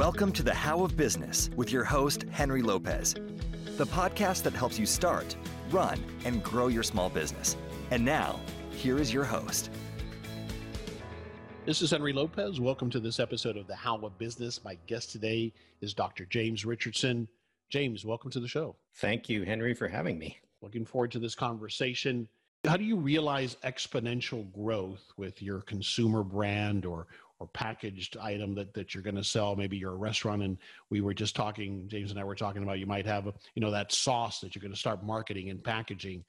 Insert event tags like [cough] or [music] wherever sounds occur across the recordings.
Welcome to the How of Business with your host, Henry Lopez, the podcast that helps you start, run, and grow your small business. And now, here is your host. This is Henry Lopez. Welcome to this episode of the How of Business. My guest today is Dr. James Richardson. James, welcome to the show. Thank you, Henry, for having me. Looking forward to this conversation. How do you realize exponential growth with your consumer brand or or packaged item that, that you're going to sell? Maybe you're a restaurant and we were just talking, James and I were talking about you might have, a, you know, that sauce that you're going to start marketing and packaging.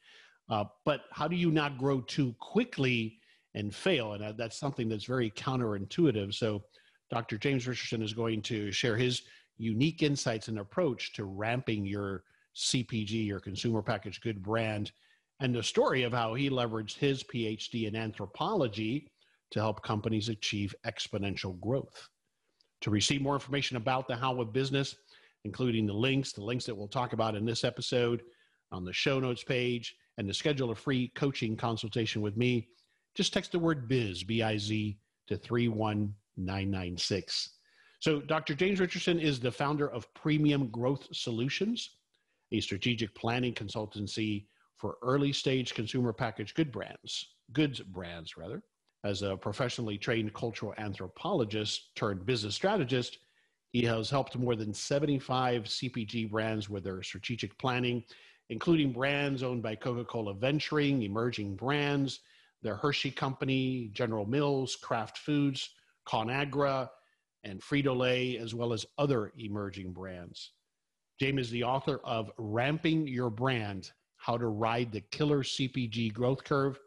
Uh, but how do you not grow too quickly and fail? And that's something that's very counterintuitive. So Dr. James Richardson is going to share his unique insights and approach to ramping your CPG, your consumer packaged good brand and the story of how he leveraged his PhD in anthropology to help companies achieve exponential growth. To receive more information about the How of Business, including the links, the links that we'll talk about in this episode on the show notes page, and to schedule a free coaching consultation with me, just text the word biz, B I Z, to 31996. So, Dr. James Richardson is the founder of Premium Growth Solutions, a strategic planning consultancy for early stage consumer packaged good brands, goods brands rather. As a professionally trained cultural anthropologist turned business strategist, he has helped more than 75 CPG brands with their strategic planning, including brands owned by Coca Cola Venturing, emerging brands, the Hershey Company, General Mills, Kraft Foods, ConAgra, and Frito Lay, as well as other emerging brands. James is the author of Ramping Your Brand how to Ride the Killer CPG Growth Curve,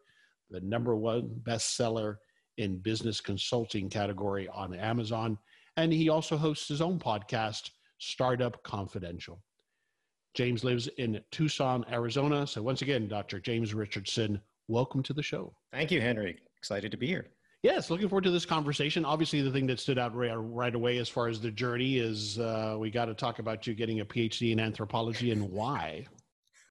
the number one bestseller in business consulting category on Amazon. And he also hosts his own podcast, Startup Confidential. James lives in Tucson, Arizona. So, once again, Dr. James Richardson, welcome to the show. Thank you, Henry. Excited to be here. Yes, looking forward to this conversation. Obviously, the thing that stood out right, right away as far as the journey is uh, we got to talk about you getting a PhD in anthropology and why. [laughs]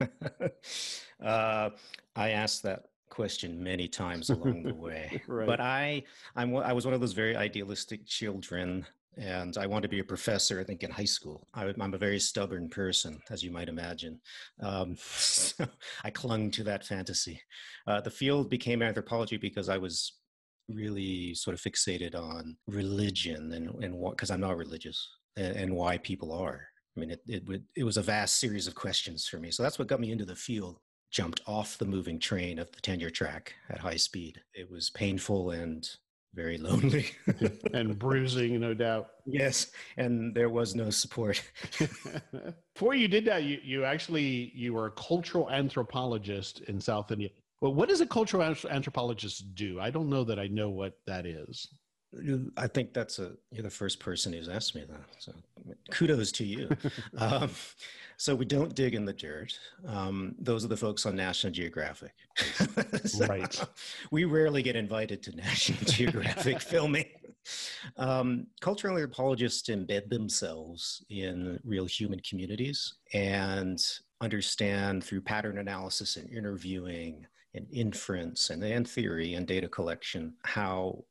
uh, I asked that question many times [laughs] along the way, right. but I, I'm, I was one of those very idealistic children and I wanted to be a professor, I think, in high school. I, am a very stubborn person, as you might imagine. Um, [laughs] so I clung to that fantasy. Uh, the field became anthropology because I was really sort of fixated on religion and, and what, because I'm not religious, and, and why people are. I mean, it, it, it was a vast series of questions for me. So that's what got me into the field. Jumped off the moving train of the tenure track at high speed. It was painful and very [laughs] lonely. and bruising, no doubt. Yes, and there was no support. [laughs] Before you did that, you, you actually you were a cultural anthropologist in South India. Well, what does a cultural anthropologist do? I don't know that I know what that is. I think that's a you're the first person who's asked me that. So kudos to you. [laughs] um, so we don't dig in the dirt. Um, those are the folks on National Geographic. [laughs] so right. We rarely get invited to National [laughs] Geographic filming. Um, cultural anthropologists embed themselves in real human communities and understand through pattern analysis and interviewing and inference and, and theory and data collection how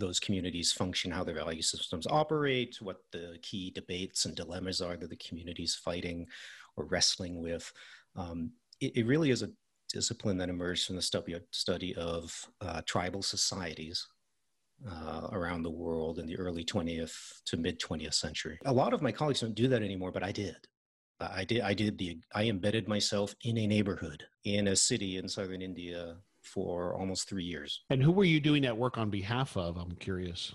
those communities function, how their value systems operate, what the key debates and dilemmas are that the communities fighting or wrestling with. Um, it, it, really is a discipline that emerged from the study, study of uh, tribal societies uh, around the world in the early 20th to mid 20th century. A lot of my colleagues don't do that anymore, but I did. I did. I did the. I embedded myself in a neighborhood in a city in southern India for almost three years. And who were you doing that work on behalf of? I'm curious.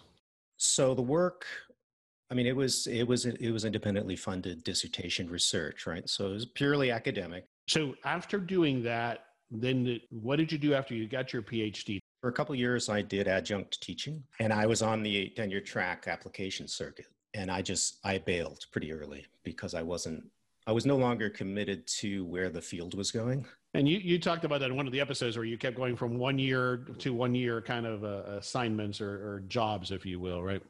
So the work, I mean, it was it was it was independently funded dissertation research, right? So it was purely academic. So after doing that, then what did you do after you got your PhD? For a couple years, I did adjunct teaching, and I was on the tenure track application circuit. And I just I bailed pretty early because I wasn't I was no longer committed to where the field was going. And you, you talked about that in one of the episodes where you kept going from one year to one year kind of uh, assignments or, or, jobs, if you will, right?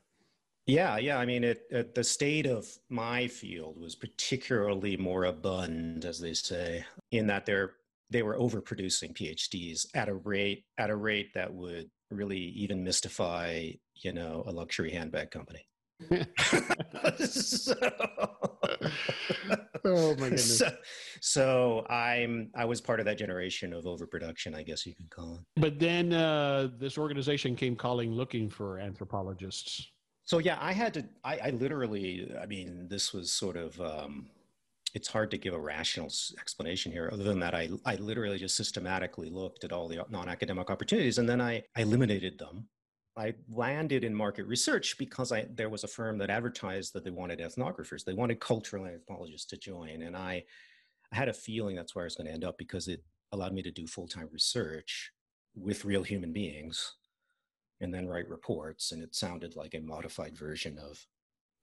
Yeah, yeah. I mean, it, it, the state of my field was particularly moribund, as they say, in that they're they were overproducing PhDs at a rate at a rate that would really even mystify, you know, a luxury handbag company. [laughs] [laughs] so, oh my [laughs] goodness. So, so, I'm I was part of that generation of overproduction, I guess you could call it. But then uh, this organization came calling looking for anthropologists. So yeah, I had to. I, I literally. I mean, this was sort of. Um, it's hard to give a rational explanation here. Other than that, I I literally just systematically looked at all the non-academic opportunities, and then I, I eliminated them. I landed in market research because I there was a firm that advertised that they wanted ethnographers. They wanted cultural anthropologists to join, and I, I had a feeling that's where I was going to end up because it allowed me to do full-time research with real human beings and then write reports. And it sounded like a modified version of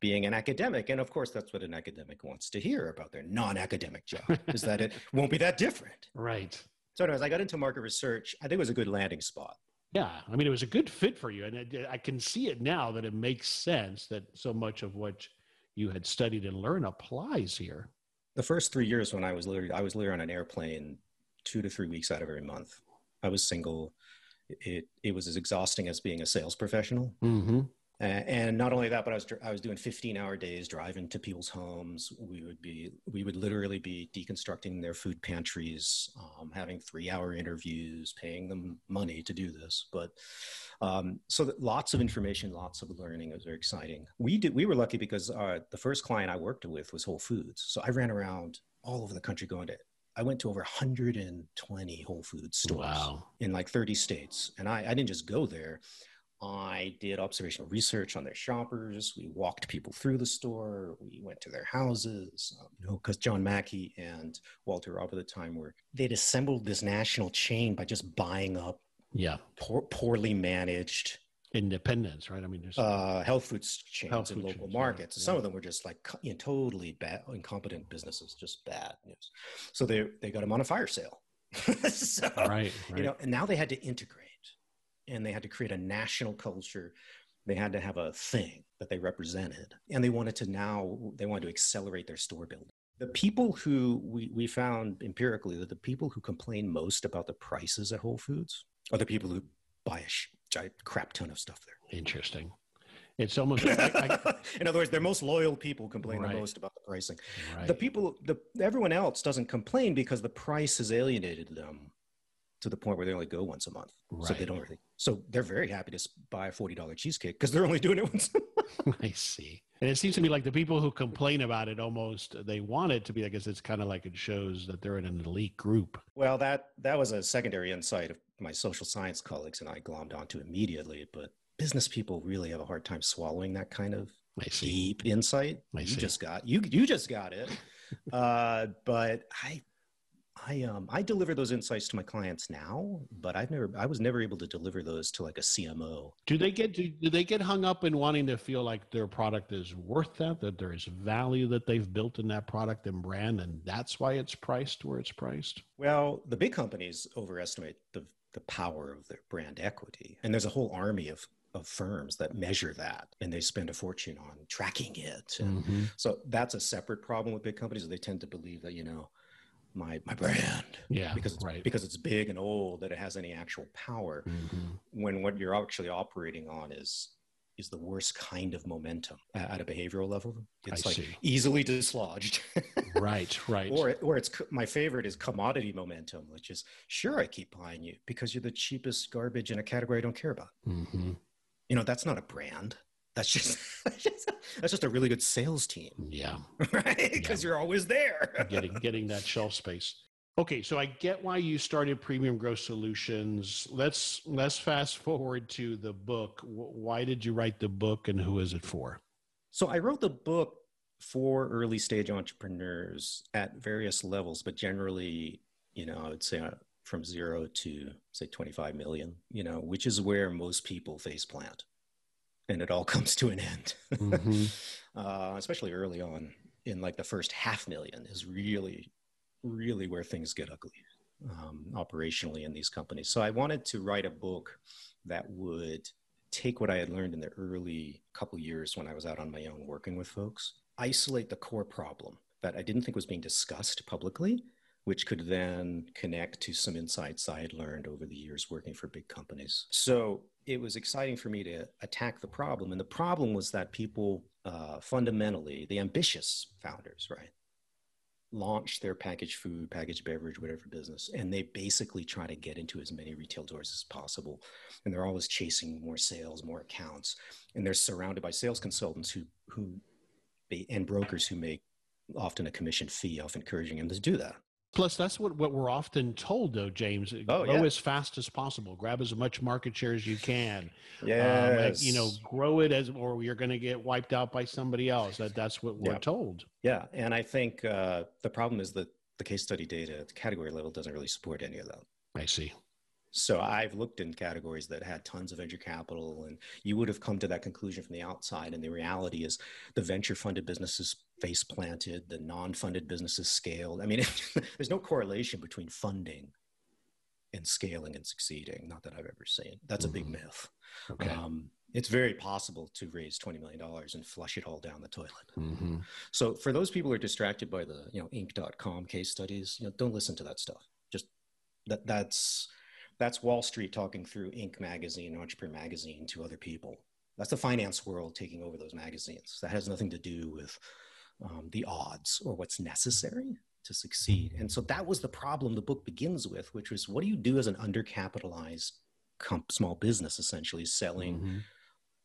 being an academic. And of course, that's what an academic wants to hear about their non academic job, is that it won't be that different. [laughs] Right. So, anyways, I got into market research. I think it was a good landing spot. Yeah. I mean, it was a good fit for you. And it, I can see it now that it makes sense that so much of what you had studied and learned applies here. The first three years when I was literally, I was literally on an airplane two to three weeks out of every month. I was single it it was as exhausting as being a sales professional. Mm-hmm. And not only that, but I was I was doing 15 hour days driving to people's homes. We would be we would literally be deconstructing their food pantries, um, having three hour interviews, paying them money to do this. But um, so lots of information, lots of learning. It was very exciting. We did we were lucky because uh, the first client I worked with was Whole Foods, so I ran around all over the country going to I went to over 120 Whole Foods stores wow. in like 30 states. And I, I didn't just go there. I did observational research on their shoppers. We walked people through the store. We went to their houses. Um, you know, because John Mackey and Walter Robb at the time were they'd assembled this national chain by just buying up yeah poor, poorly managed independence, right? I mean, there's uh, health foods chains health in food local chains, markets. Yeah. Some of them were just like you know, totally bad, incompetent businesses, just bad news. So they they got them on a fire sale. [laughs] so, right, right, you know, and now they had to integrate, and they had to create a national culture. They had to have a thing that they represented, and they wanted to now they wanted to accelerate their store building. The people who we, we found empirically that the people who complain most about the prices at Whole Foods are the people who buy a giant crap ton of stuff there. Interesting. It's almost. [laughs] I, I, in other words, their most loyal people complain right. the most about the pricing. Right. The people, the everyone else doesn't complain because the price has alienated them to the point where they only go once a month. Right. So they don't really. So they're very happy to buy a forty dollar cheesecake because they're only doing it once. [laughs] I see. And it seems to me like the people who complain about it almost they want it to be. I guess it's kind of like it shows that they're in an elite group. Well, that that was a secondary insight of my social science colleagues and I glommed onto immediately. But business people really have a hard time swallowing that kind of deep insight. I you see. just got you you just got it. [laughs] uh, but I I um I deliver those insights to my clients now, but I've never I was never able to deliver those to like a CMO. Do they get do, do they get hung up in wanting to feel like their product is worth that, that there is value that they've built in that product and brand, and that's why it's priced where it's priced? Well, the big companies overestimate the the power of their brand equity. And there's a whole army of of firms that measure that and they spend a fortune on tracking it. Mm-hmm. so that's a separate problem with big companies. They tend to believe that, you know, my my brand. Yeah. Because it's, right. because it's big and old that it has any actual power. Mm-hmm. When what you're actually operating on is is the worst kind of momentum at a behavioral level. It's I like see. easily dislodged. [laughs] right, right. Or, or it's my favorite is commodity momentum, which is sure I keep buying you because you're the cheapest garbage in a category I don't care about. Mm-hmm. You know, that's not a brand. That's just, [laughs] that's just that's just a really good sales team. Yeah. [laughs] Right? Because yeah. you're always there. getting getting that shelf space. Okay, so I get why you started Premium Growth Solutions. Let's let's fast forward to the book. Why did you write the book, and who is it for? So I wrote the book for early stage entrepreneurs at various levels, but generally, you know, I would say uh, from zero to say 25 million. You know, which is where most people face plant, and it all [laughs] comes to an end. Mm-hmm. [laughs] uh, especially early on, in like the first half million is really really where things get ugly um, operationally in these companies. So I wanted to write a book that would take what I had learned in the early couple years when I was out on my own working with folks, isolate the core problem that I didn't think was being discussed publicly, which could then connect to some insights I had learned over the years working for big companies. So it was exciting for me to attack the problem. And the problem was that people uh, fundamentally, the ambitious founders, right, launch their packaged food, packaged beverage, whatever business, and they basically try to get into as many retail doors as possible. And they're always chasing more sales, more accounts, and they're surrounded by sales consultants who who and brokers who make often a commission fee off encouraging them to do that. Plus, that's what, what we're often told, though, James. Oh, grow yeah. as fast as possible. Grab as much market share as you can. Yeah, Um, you know, grow it as, or you're going to get wiped out by somebody else. That that's what we're Yeah. told. Yeah, and I think uh, the problem is that the case study data at the category level doesn't really support any of that. I see. So I've looked in categories that had tons of venture capital, and you would have come to that conclusion from the outside. And the reality is, the venture-funded businesses face planted, the non-funded businesses scaled. I mean, [laughs] there's no correlation between funding and scaling and succeeding. Not that I've ever seen. That's a big Mhm. myth. Okay. Um, it's very possible to raise twenty million dollars and flush it all down the toilet. hmm So for those people who are distracted by the you know Inc.com case studies, you know, don't listen to that stuff. Just that that's that's Wall Street talking through Inc. magazine, Entrepreneur magazine to other people. That's the finance world taking over those magazines. That has nothing to do with um, the odds or what's necessary to succeed. And so that was the problem the book begins with, which was what do you do as an undercapitalized comp- small business, essentially selling Mhm.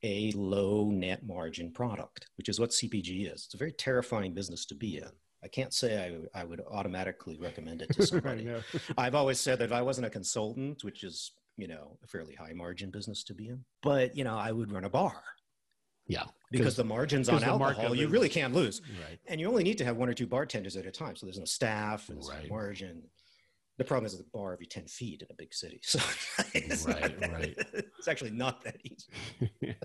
a low net margin product, which is what CPG is. It's a very terrifying business to be in. I can't say I, I would automatically recommend it to [laughs] somebody. [laughs] I've always said that if I wasn't a consultant, which is, you know, a fairly high margin business to be in, but, you know, I would run a bar yeah. because the margins on the alcohol, you really can't lose. Right. And you only need to have one or two bartenders at a time. So there's no staff and there's Right. no margin. The problem is the bar every 10 feet in a big city. So [laughs] it's, Right, right. it's actually not that easy.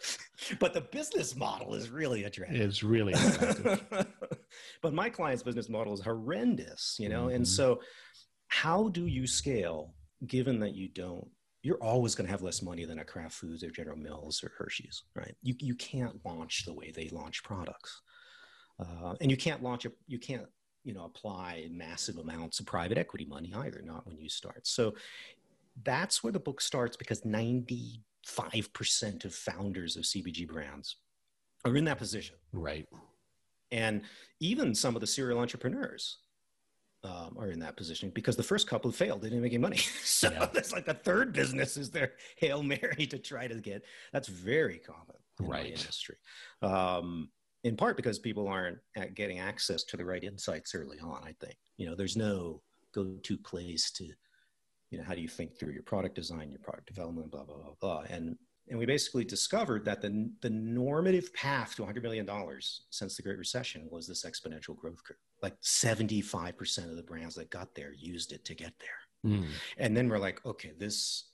[laughs] but the business model is really attractive. it's really attractive. [laughs] but my client's business model is horrendous, you know? And Mhm. so, how do you scale given that you don't? You're always going to have less money than a Kraft Foods or General Mills or Hershey's, right? You, you can't launch the way they launch products. Uh, and you can't launch a, you can't, you know, apply massive amounts of private equity money either, not when you start. So that's where the book starts because 95% of founders of CPG brands are in that position. right. And even some of the serial entrepreneurs um, are in that position because the first couple failed. They didn't make any money. [laughs] so Yeah. that's like the third business is their Hail Mary to try to get. That's very common in my Right. industry. Um, in part because people aren't at getting access to the right insights early on, I think. You know, there's no go-to place to, you know, how do you think through your product design, your product development, blah, blah, blah, blah. And and we basically discovered that the, the normative path to $100 million since the Great Recession was this exponential growth curve. Like 75% of the brands that got there used it to get there. Mm. And then we're like, okay, this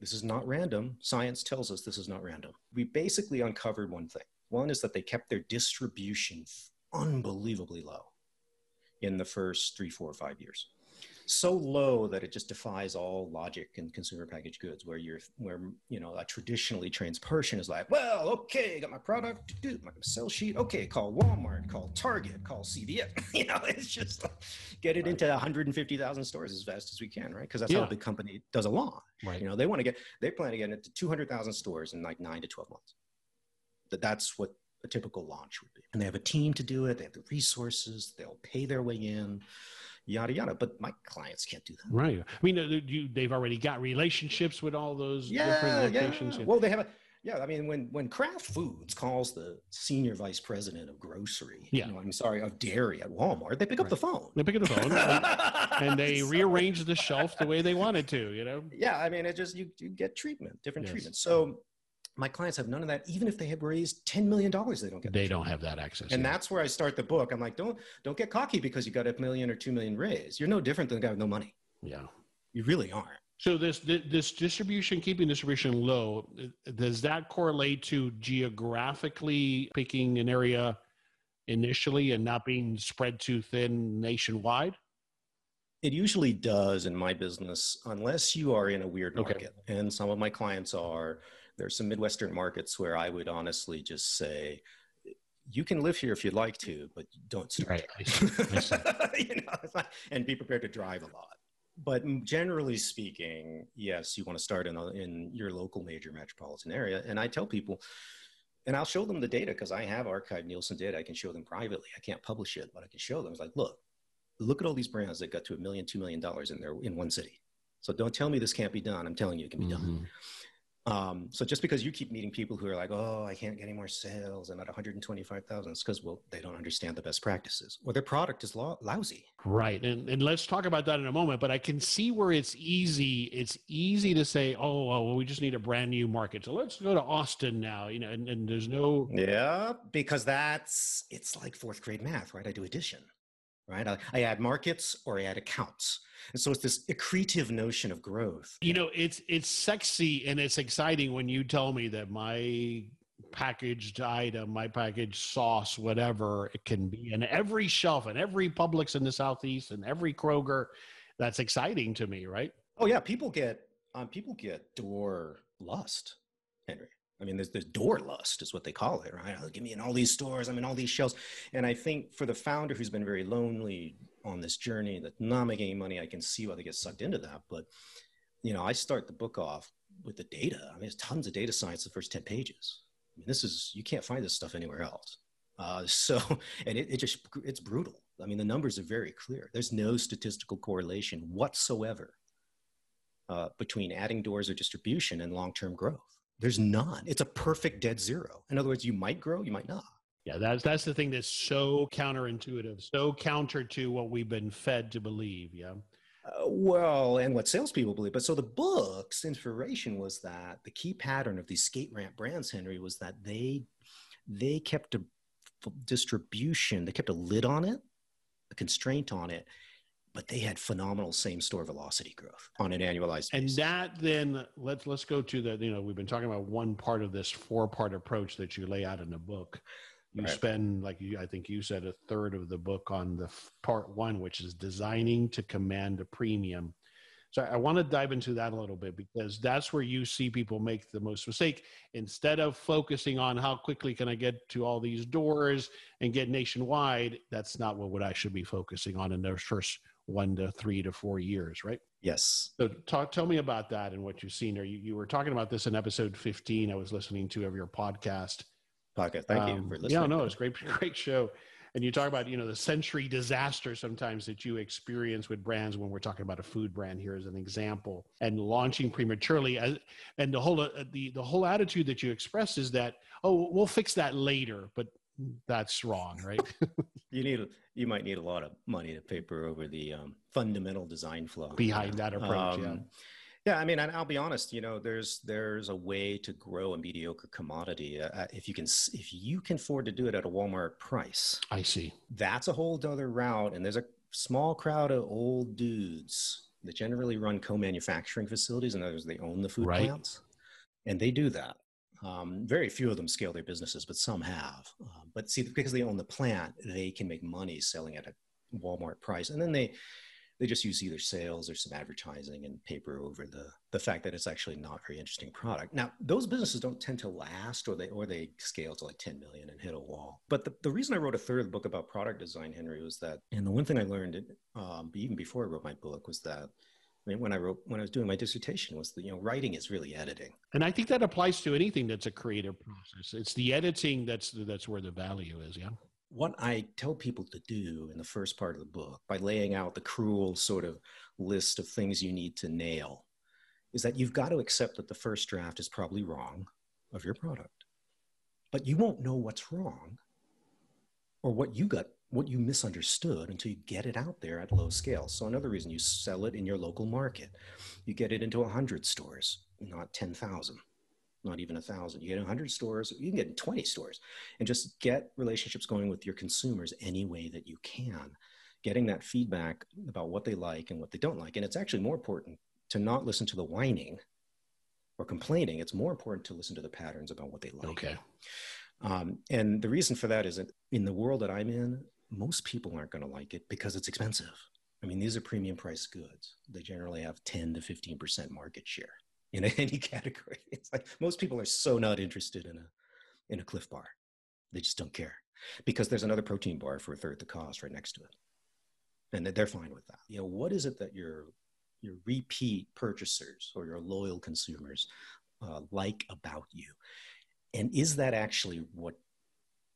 this is not random. Science tells us this is not random. We basically uncovered one thing. One is that they kept their distribution unbelievably low in the first three, four, or five years. So low that it just defies all logic in consumer packaged goods, where you're where you know a traditionally trained person is like, well, okay, got my product, do my sell sheet, okay, call Walmart, call Target, call CVS. [laughs] you know, it's just like, get it into 150,000 stores as fast as we can, right? Because that's how Yeah. a big company does a launch. Right. You know, they want to get they plan to get it to 200,000 stores in like nine to 12 months. That that's what a typical launch would be. And they have a team to do it. They have the resources. They'll pay their way in, yada yada. But my clients can't do that. Right. I mean, uh, you, they've already got relationships with all those different locations. Yeah. Well, they have a yeah. I mean, when when Kraft Foods calls the senior vice president of grocery, Yeah. you know, I'm sorry, of dairy at Walmart, they pick up the phone. They pick up the phone and, [laughs] and they rearrange the shelf the way they wanted to, you know? yeah i mean it just you, you get treatment different Yes. treatment so my clients have none of that even if they have raised 10 million dollars they don't get They the don't have that access. and yeah. that's where i start the book i'm like don't don't get cocky because you got a million or two million raised you're no different than the guy with no money yeah. you really aren't So this this distribution, keeping distribution low, uh, does that correlate to geographically picking an area initially and not being spread too thin nationwide? it usually does in my business unless you are in a weird Okay. market and some of my clients are there's some midwestern markets where i would honestly just say you can live here if you'd like to but don't start Right. I see. I see. [laughs] you know, not- and be prepared to drive a lot but generally speaking, yes, you want to start in, a, in your local major metropolitan area. And I tell people, and I'll show them the data because I have archived Nielsen data. I can show them privately. I can't publish it, but I can show them. It's like, look, look at all these brands that got to a million, two million dollars in there in one city. So don't tell me this can't be done. I'm telling you it can be mm-hmm. done. Um, so just because you keep meeting people who are like, oh, I can't get any more sales, I'm at 125,000, it's because, well, they don't understand the best practices or their product is lo- lousy. Right. And, and let's talk about that in a moment, but I can see where it's easy. It's easy to say, oh, well, we just need a brand new market. So let's go to Austin now, you know, and, and there's no. Yeah, because that's, it's like fourth grade math, right? I do addition right? I, I, add markets or I add accounts. And so it's this accretive notion of growth. You know, it's it's sexy and it's exciting when you tell me that my packaged item, my packaged sauce, whatever it can be, and every shelf and every Publix in the southeast and every Kroger, that's exciting to me, right? Oh yeah, people get um, people get door lust, Henry. I mean, there's, there's door lust is what they call it, right? Oh, give me in all these stores, I'm in all these shelves. And I think for the founder who's been very lonely on this journey, that not making any money, I can see why they get sucked into that. But, you know, I start the book off with the data. I mean, there's tons of data science the first 10 pages. I mean, this is, you can't find this stuff anywhere else. Uh, [laughs] so, and it, it just, it's brutal. I mean, the numbers are very clear. There's no statistical correlation whatsoever uh, between adding doors or distribution and long-term growth. There's none. It's a perfect dead zero. In other words, you might grow, you might not. Yeah, that's that's the thing that's so counterintuitive, so counter to what we've been fed to believe. Yeah. Uh, well, and what salespeople believe. But so the book's inspiration was that the key pattern of these skate ramp brands, Henry, was that they they kept a distribution, they kept a lid on it, a constraint on it, but they had phenomenal same store velocity growth on an annualized and basis. that then let's let's go to the you know we've been talking about one part of this four part approach that you lay out in the book you right. spend like you i think you said a third of the book on the part one which is designing to command a premium so i want to dive into that a little bit because that's where you see people make the most mistake instead of focusing on how quickly can i get to all these doors and get nationwide that's not what, what i should be focusing on in those first one to three to four years, right? Yes. So talk, tell me about that and what you've seen Or You, you were talking about this in episode 15. I was listening to of your podcast. Podcast. Thank um, you for listening. Yeah, no, it's great, [laughs] great show. And you talk about, you know, the century disaster sometimes that you experience with brands when we're talking about a food brand here as an example and launching prematurely. As, and the whole, uh, the, the whole attitude that you express is that, oh, we'll fix that later. But that's wrong, right? [laughs] you need you might need a lot of money to paper over the um, fundamental design flow behind that approach. Um, yeah. Yeah, I mean, and I'll be honest. You know, there's there's a way to grow a mediocre commodity uh, uh, if you can if you can afford to do it at a Walmart price. I see. That's a whole other route, and there's a small crowd of old dudes that generally run co-manufacturing facilities. and others they own the food right. plants, and they do that. Um, very few of them scale their businesses, but some have. Uh, but see, because they own the plant, they can make money selling at a Walmart price, and then they they just use either sales or some advertising and paper over the the fact that it's actually not a very interesting product. Now, those businesses don't tend to last, or they or they scale to like 10 million and hit a wall. But the, the reason I wrote a third book about product design, Henry, was that, and the one thing I learned um, even before I wrote my book was that when I wrote when I was doing my dissertation was that you know writing is really editing. And I think that applies to anything that's a creative process. It's the editing that's that's where the value is. Yeah. What I tell people to do in the first part of the book by laying out the cruel sort of list of things you need to nail is that you've got to accept that the first draft is probably wrong of your product. But you won't know what's wrong or what you got what you misunderstood until you get it out there at low scale. So another reason you sell it in your local market. You get it into 100 stores, not 10,000, not even a 1,000. You get 100 stores, you can get 20 stores and just get relationships going with your consumers any way that you can. Getting that feedback about what they like and what they don't like. And it's actually more important to not listen to the whining or complaining. It's more important to listen to the patterns about what they like. Okay. Um, and the reason for that is that in the world that I'm in, most people aren't going to like it because it's expensive. I mean, these are premium priced goods. They generally have 10 to 15% market share in [laughs] any category. It's like most people are so not interested in a in a Clif Bar. They just don't care because there's another protein bar for a third the cost right next to it. And they're fine with that. You know, what is it that you're your repeat purchasers or your loyal consumers uh, like about you? And is that actually what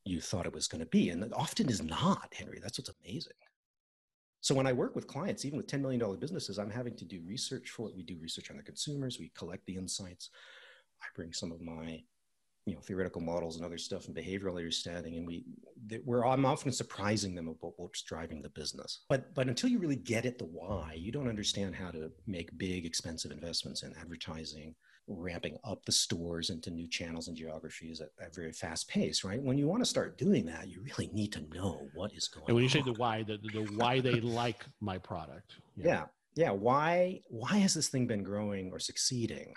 you thought it was going to be? And it often is not, Henry. That's what's amazing. So when I work with clients, even with $10 million businesses, I'm having to do research for it. We do research on the consumers, we collect the insights. I bring some of my you know theoretical models and other stuff and behavioral understanding and we we're i'm often surprising them about what's driving the business but but until you really get at the why you don't understand how to make big expensive investments in advertising ramping up the stores into new channels and geographies at a very fast pace right when you want to start doing that you really need to know what is going on and when you on. say the why the, the why they like my product yeah. yeah yeah why why has this thing been growing or succeeding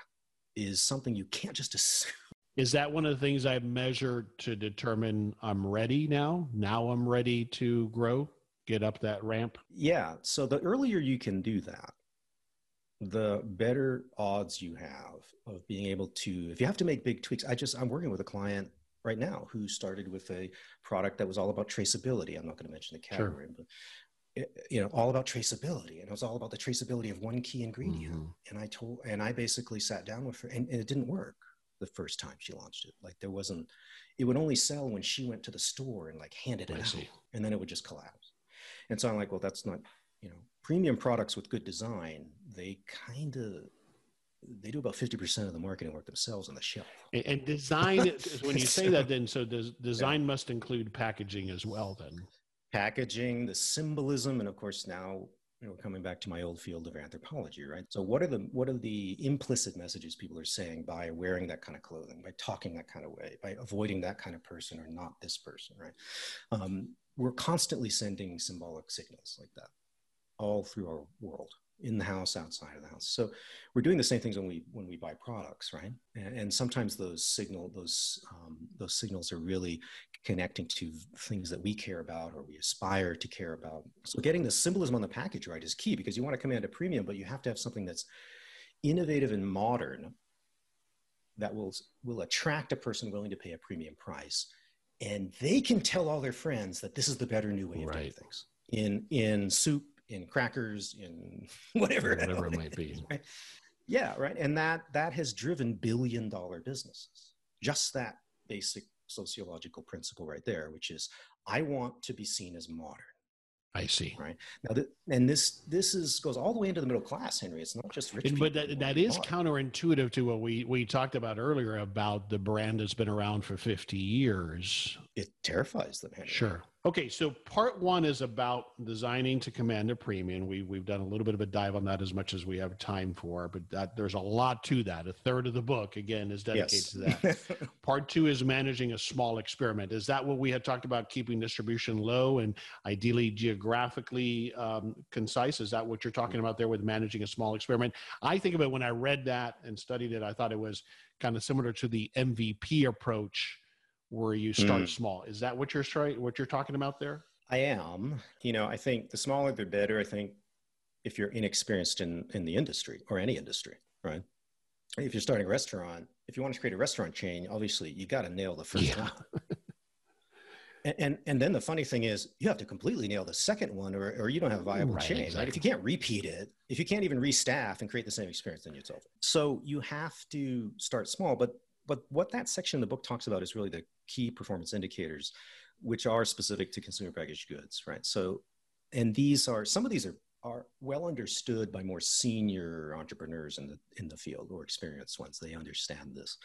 is something you can't just assume is that one of the things I measure to determine I'm ready now? Now I'm ready to grow, get up that ramp? Yeah. So the earlier you can do that, the better odds you have of being able to, if you have to make big tweaks. I just, I'm working with a client right now who started with a product that was all about traceability. I'm not going to mention the category, sure. but you know all about traceability and it was all about the traceability of one key ingredient mm-hmm. and i told and i basically sat down with her and, and, it didn't work the first time she launched it. Like there wasn't, it would only sell when she went to the store and like handed it I out, see. and then it would just collapse. And so I'm like, well, that's not, you know, premium products with good design. They kind of they do about 50% of the marketing work themselves on the shelf. And, and design, [laughs] when you say that, then so does design yeah. must include packaging as well, then packaging, the symbolism, and of course now you know, coming back to my old field of anthropology, right? So what are the what are the implicit messages people are saying by wearing that kind of clothing, by talking that kind of way, by avoiding that kind of person or not this person, right? Um, we're constantly sending symbolic signals like that all through our world in the house outside of the house. So we're doing the same things when we when we buy products right? And, and sometimes those signal those um, those signals are really connecting to things that we care about or we aspire to care about. So getting the symbolism on the package right is key because you want to command a premium but you have to have something that's innovative and modern that will will attract a person willing to pay a premium price. And they can tell all their friends that this is the better new way of right. doing things. In in soup in crackers, in [laughs] whatever, whatever it might be. Right? Yeah, right. And that that has driven billion dollar businesses. Just that basic sociological principle right there, which is I want to be seen as modern. I see. Right now, the, and this this is goes all the way into the middle class, Henry. It's not just rich. And, but that, that is counterintuitive to what we we talked about earlier about the brand that's been around for fifty years. It terrifies them. Henry. Sure. Okay, so part one is about designing to command a premium. We, we've done a little bit of a dive on that as much as we have time for, but that, there's a lot to that. A third of the book, again, is dedicated yes. to that. [laughs] part two is managing a small experiment. Is that what we had talked about, keeping distribution low and ideally geographically um, concise? Is that what you're talking about there with managing a small experiment? I think of it when I read that and studied it, I thought it was kind of similar to the MVP approach where you start mm. small. Is that what you're what you're talking about there? I am. You know, I think the smaller the better. I think if you're inexperienced in in the industry or any industry, right? If you're starting a restaurant, if you want to create a restaurant chain, obviously you got to nail the first yeah. one. and, and, and then the funny thing is you have to completely nail the second one or, or you don't have a viable right, chain exactly. right if you can't repeat it if you can't even restaff and create the same experience then it's over so you have to start small but but what that section in the book talks about is really the key performance indicators, which are specific to consumer packaged goods, right? So, and these are some of these are are well understood by more senior entrepreneurs in the in the field or experienced ones. They understand this.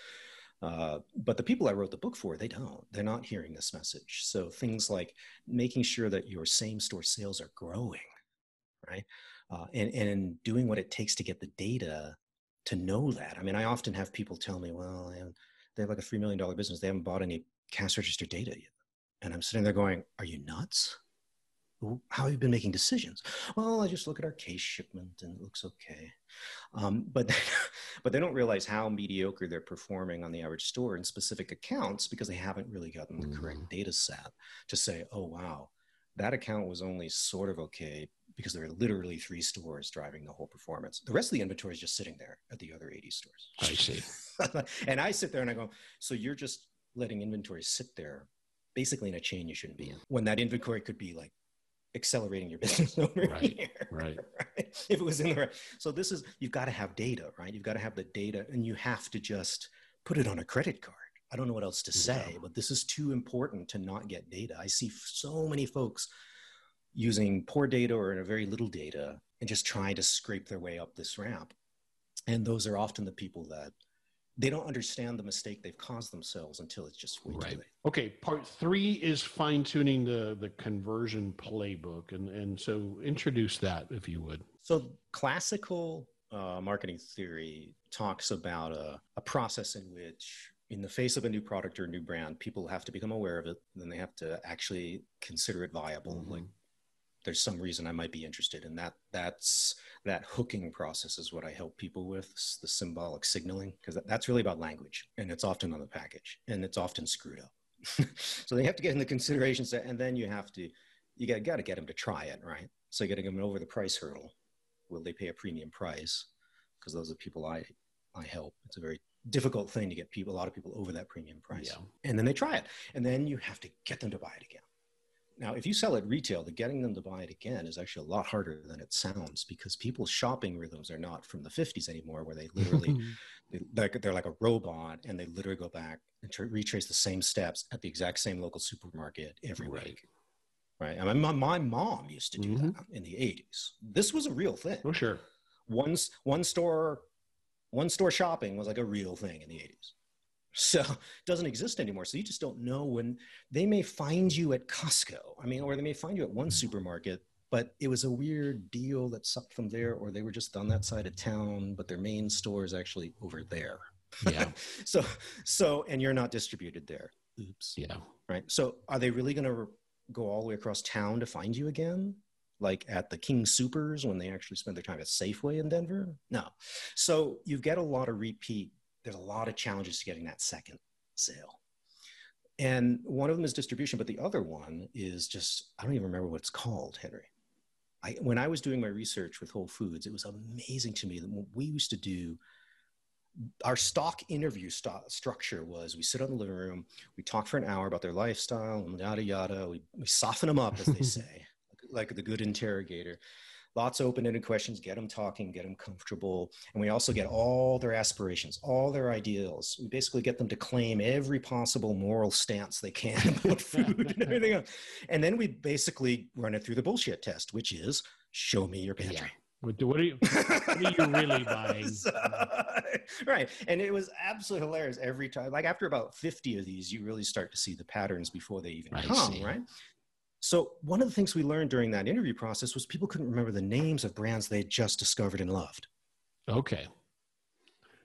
Uh, but the people I wrote the book for, they don't. They're not hearing this message. So things like making sure that your same store sales are growing, right? Uh, and, and doing what it takes to get the data to know that. I mean, I often have people tell me, well, they have like a $3 million business. They haven't bought any cash register data yet. And I'm sitting there going, are you nuts? How have you been making decisions? Well, I just look at our case shipment and it looks okay. Um, but, [laughs] but they don't realize how mediocre they're performing on the average store in specific accounts because they haven't really gotten the correct mm-hmm. data set to say, oh, wow, that account was only sort of okay, because there are literally three stores driving the whole performance. The rest of the inventory is just sitting there at the other 80 stores. I see. [laughs] and I sit there and I go, so you're just letting inventory sit there basically in a chain you shouldn't be in when that inventory could be like accelerating your business [laughs] over Right, here. [laughs] right. right? If it was in the right. So this is you've got to have data, right? You've got to have the data and you have to just put it on a credit card. I don't know what else to say, Yeah. but this is too important to not get data. I see so many folks using poor data or in a very little data and just trying to scrape their way up this ramp. And those are often the people that they don't understand the mistake they've caused themselves until it's just way Right. too late. Okay, part three is fine tuning the the conversion playbook, and and so introduce that if you would. So classical uh, marketing theory talks about a, a process in which, in the face of a new product or new brand, people have to become aware of it. Then they have to actually consider it viable. Mhm. Like, there's some reason I might be interested in that. That's that hooking process is what I help people with. The symbolic signaling, because that's really about language, and it's often on the package, and it's often screwed up. [laughs] so they have to get in the consideration set, and then you have to, you got, got to get them to try it, right? So you got to get them over the price hurdle will they pay a premium price because those are people i i help it's a very difficult thing to get people a lot of people over that premium price Yeah. and then they try it and then you have to get them to buy it again now if you sell at retail the getting them to buy it again is actually a lot harder than it sounds because people's shopping rhythms are not from the 50s anymore where they literally [laughs] they, like they're like a robot and they literally go back and tr- retrace the same steps at the exact same local supermarket every Right. week right i mean my, my mom used to do Mhm. that in the 80s this was a real thing oh sure. one one store one store shopping was like a real thing in the 80s so it [laughs] doesn't exist anymore. So you just don't know when they may find you at costco i mean or they may find you at one mm. supermarket but it was a weird deal that sucked them there or they were just on that side of town but their main store is actually over there. Yeah. [laughs] so so and you're not distributed there. Oops. Yeah. right? So are they really going to go all the way across town to find you again? Like at the King Soopers when they actually spend their time at safeway in denver? No. So you get a lot of repeat there's a lot of challenges to getting that second sale. And one of them is distribution but the other one is just i don't even remember what it's called henry. I, when i was doing my research with whole foods it was amazing to me that what we used to do our stock interview st- structure was we sit on the living room we talk for an hour about their lifestyle and yada yada. We, we soften them up as they [laughs] say like the good interrogator lots of open-ended questions get them talking get them comfortable and we also get all their aspirations all their ideals we basically get them to claim every possible moral stance they can [laughs] about food and everything else and then we basically run it through the bullshit test which is show me your pantry What, do- what are you what are you really buying? [laughs] Right. And it was absolutely hilarious every time. Like after about 50 of these, you really start to see the patterns before they even I come, see. right? So one of the things we learned during that interview process was people couldn't remember the names of brands they had just discovered and loved. Okay.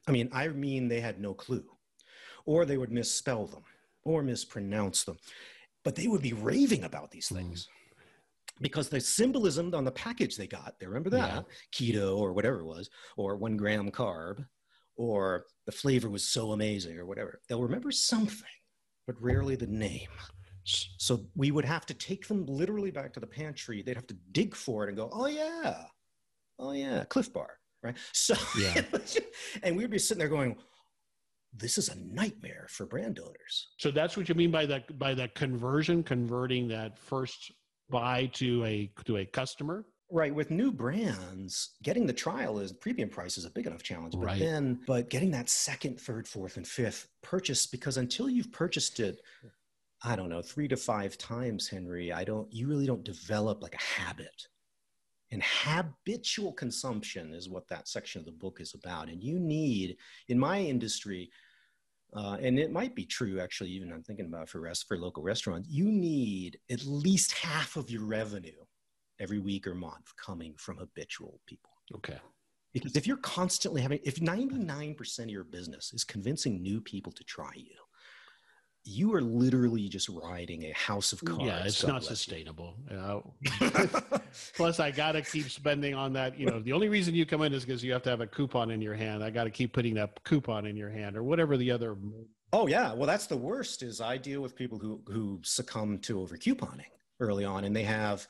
I mean, I mean they had no clue. Or they would misspell them or mispronounce them. But they would be raving about these Hmm. things. Because the symbolism on the package they got, they remember that keto or whatever it was, or one gram carb, or the flavor was so amazing or whatever. They'll remember something, but rarely the name. S- So we would have to take them literally back to the pantry. They'd have to dig for it and go, oh, yeah, oh, yeah, Clif Bar, right? [laughs] So, Yeah. and we'd be sitting there going, this is a nightmare for brand owners. So that's what you mean by that by that conversion, converting that first buy to a to a customer. Right. With new brands, getting the trial is premium price is a big enough challenge. But Right. then, but getting that second, third, fourth, and fifth purchase, because until you've purchased it, I don't know, three to five times, Henry, I don't, you really don't develop like a habit. And habitual consumption is what that section of the book is about. And you need, in my industry, uh, and it might be true actually, even I'm thinking about for rest for local restaurants, you need at least half of your revenue every week or month coming from habitual people. Okay. Because if you're constantly having, if 99% of your business is convincing new people to try you, you are literally just riding a house of cards. yeah, it's not sustainable. You know? [laughs] [laughs] Plus, I got to keep spending on that. You know, the only reason you come in is because you have to have a coupon in your hand. I got to keep putting that coupon in your hand or whatever the other. Oh yeah, well that's the worst. Is I deal with people who who succumb to over couponing early on, and they have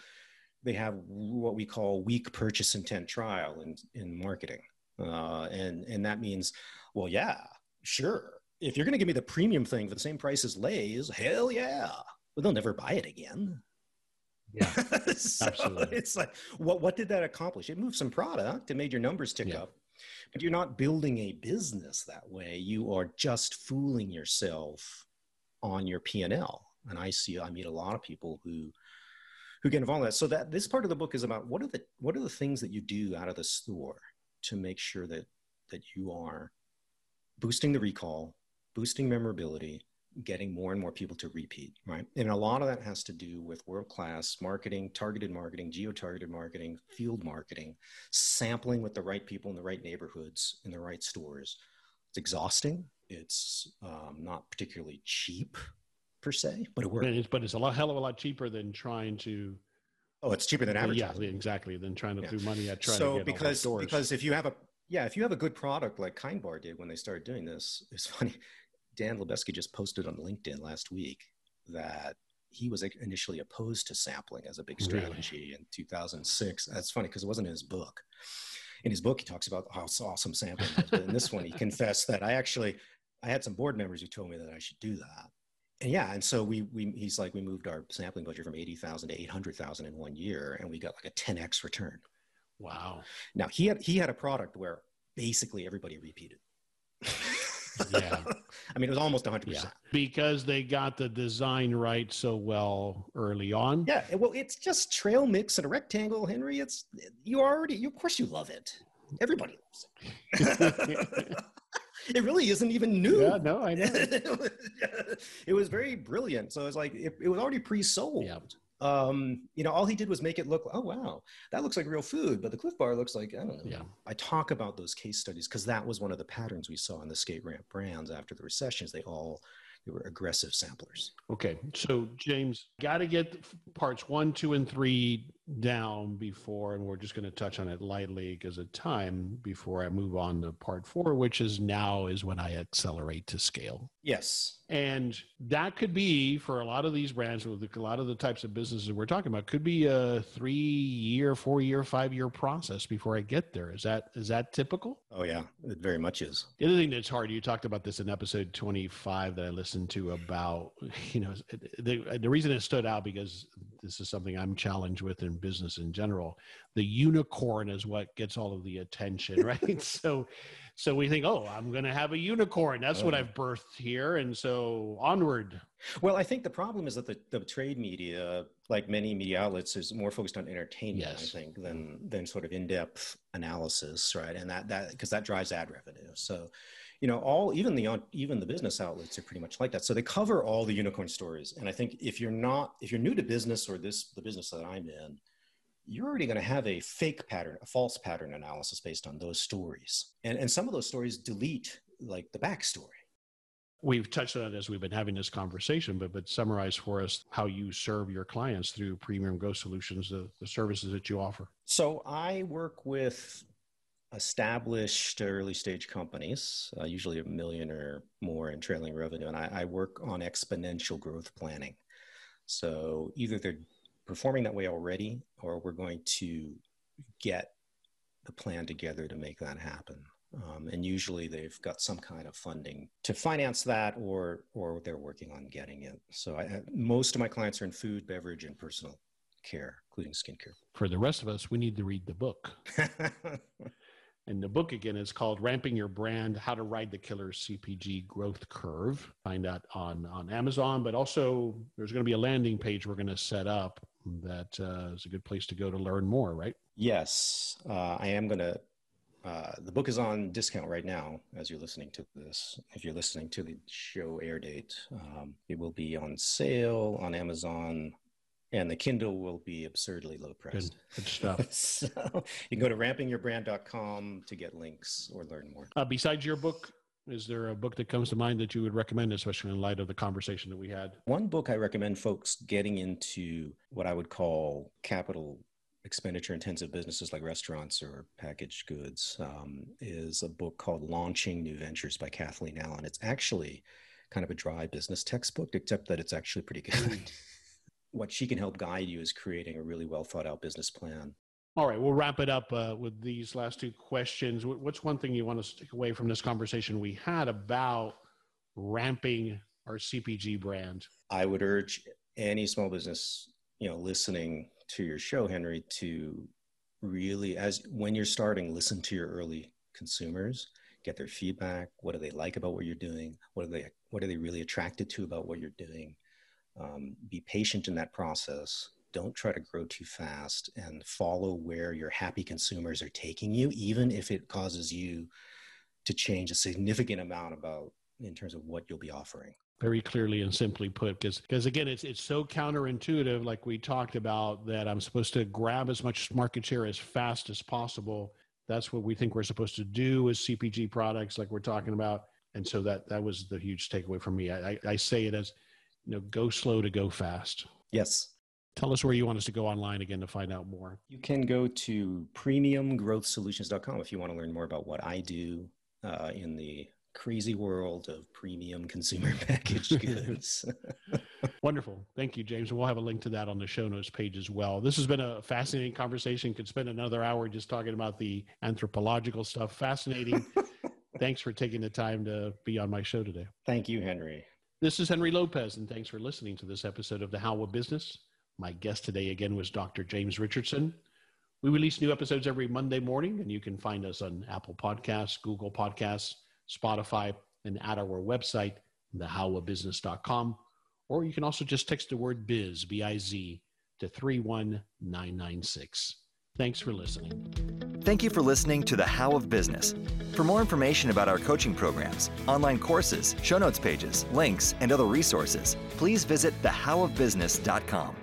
they have what we call weak purchase intent trial in in marketing, uh, and and that means, well, yeah, sure, if you're going to give me the premium thing for the same price as Lay's, hell yeah, but they'll never buy it again. Yeah, [laughs] so absolutely. It's like, what what did that accomplish? It moved some product. It made your numbers tick Yeah. up. But you're not building a business that way. You are just fooling yourself on your P and L. And I see, I meet a lot of people who who get involved in that. So that this part of the book is about what are the what are the things that you do out of the store to make sure that that you are boosting the recall, boosting memorability, getting more and more people to repeat, right? And a lot of that has to do with world class marketing, targeted marketing, geo targeted marketing, field marketing, sampling with the right people in the right neighborhoods, in the right stores. It's exhausting. It's um, not particularly cheap per se, but it works. It's, but it's a lot, hell of a lot cheaper than trying to. Oh, it's cheaper than yeah, advertising. exactly. Than trying to Yeah. throw money at trying so to get all the because stores. because if you have a yeah if you have a good product like kind bar did when they started doing this it's funny Dan Lubetzky just posted on linkedin last week that he was initially opposed to sampling as a big Really? strategy in 2006 that's funny because it wasn't in his book in his book he talks about how awesome sampling was but in this one he [laughs] confessed that i actually i had some board members who told me that i should do that and yeah, and so we we he's like we moved our sampling budget from eighty thousand to eight hundred thousand in one year, and we got like a ten x return. wow. Now he had he had a product where basically everybody repeated. [laughs] Yeah. I mean, it was almost 100%. Yeah. Because they got the design right so well early on. Yeah. Well, it's just trail mix and a rectangle, Henry. It's you already, you, of course, you love it. Everybody loves it. [laughs] it really isn't even new. Yeah, no, I know. [laughs] it was very brilliant. So it's like it, it was already pre-sold. Yeah. Um, you know, all he did was make it look. Oh wow, that looks like real food, but the Clif Bar looks like I don't know. Yeah. I talk about those case studies because that was one of the patterns we saw in the skate ramp brands after the recessions. They all they were aggressive samplers. Okay, so James, got to get parts one, two, and three down before, and we're just going to touch on it lightly because of time before I move on to part four, which is now is when I accelerate to scale. Yes. And that could be for a lot of these brands, with a lot of the types of businesses we're talking about, could be a three-year, four-year, five-year process before I get there. Is that is that typical? Oh yeah, it very much is. The other thing that's hard, you talked about this in episode 25 that I listened to about, [laughs] you know, the, the reason it stood out because this is something I'm challenged with in business in general. The unicorn is what gets all of the attention, [laughs] right? so, so we think, oh, I'm going to have a unicorn. That's what Oh. I've birthed here. And so onward. Well, I think the problem is that the, the trade media, like many media outlets, is more focused on entertainment, Yes. I think, than than sort of in-depth analysis, right? And that that because that drives ad revenue. So, you know, all even the even the business outlets are pretty much like that. So they cover all the unicorn stories. And I think if you're not if you're new to business or this the business that I'm in, you're already going to have a fake pattern, a false pattern analysis based on those stories. And and some of those stories delete like the backstory. We've touched on it as we've been having this conversation, but but summarize for us how you serve your clients through Premium Growth Solutions, the, the services that you offer. So I work with established early stage companies, uh, usually a million or more in trailing revenue, and I, I work on exponential growth planning. So either they're performing that way already, or we're going to get the plan together to make that happen. Um, and usually they've got some kind of funding to finance that, or or they're working on getting it. So I, most of my clients are in food, beverage, and personal care, including skincare. For the rest of us, we need to read the book. [laughs] And the book again is called Ramping Your Brand: How to Ride the Killer CPG Growth Curve. Find that on on Amazon, but also there's going to be a landing page we're going to set up that uh, is a good place to go to learn more. Right? Yes, uh, I am going to. Uh, the book is on discount right now as you're listening to this. If you're listening to the show air date, um, it will be on sale on Amazon, and the Kindle will be absurdly low Good, priced. good stuff. [laughs] so you can go to rampingyourbrand.com to get links or learn more. Uh, besides your book, is there a book that comes to mind that you would recommend, especially in light of the conversation that we had? One book I recommend folks getting into what I would call capital expenditure intensive businesses like restaurants or packaged goods um, is a book called Launching New Ventures by Kathleen Allen. It's actually kind of a dry business textbook, except that it's actually pretty good. [laughs] what she can help guide you is creating a really well thought out business plan. All right, we'll wrap it up uh, with these last two questions. What's one thing you want to take away from this conversation we had about ramping our CPG brand? I would urge any small business you know, listening to your show, Henry, to really, as when you're starting, listen to your early consumers, get their feedback. What do they like about what you're doing? What are they What are they really attracted to about what you're doing? Um, be patient in that process. Don't try to grow too fast and follow where your happy consumers are taking you, even if it causes you to change a significant amount about in terms of what you'll be offering. Very clearly and simply put because because again it's it's so counterintuitive like we talked about that i'm supposed to grab as much market share as fast as possible. That's what we think we're supposed to do as cpg products like we're talking about. And so that that was the huge takeaway for me. I i say it as you know go slow to go fast. Yes tell us where you want us to go online again to find out more you can go to premiumgrowthsolutions.com if you want to learn more about what i do uh, in the crazy world of premium consumer [laughs] packaged [laughs] goods. [laughs] Wonderful. Thank you, James. And we'll have a link to that on the show notes page as well. This has been a fascinating conversation. Could spend another hour just talking about the anthropological stuff. Fascinating. thanks for taking the time to be on my show today. Thank you, Henry. This is Henry Lopez, and thanks for listening to this episode of The How of Business. My guest today again was Dr. James Richardson. We release new episodes every Monday morning, and you can find us on Apple Podcasts, Google Podcasts, Spotify, and at our website, thehowofbusiness.com. Or you can also just text the word biz, B I Z, to 31996. Thanks for listening. Thank you for listening to The How of Business. For more information about our coaching programs, online courses, show notes pages, links, and other resources, please visit thehowofbusiness.com.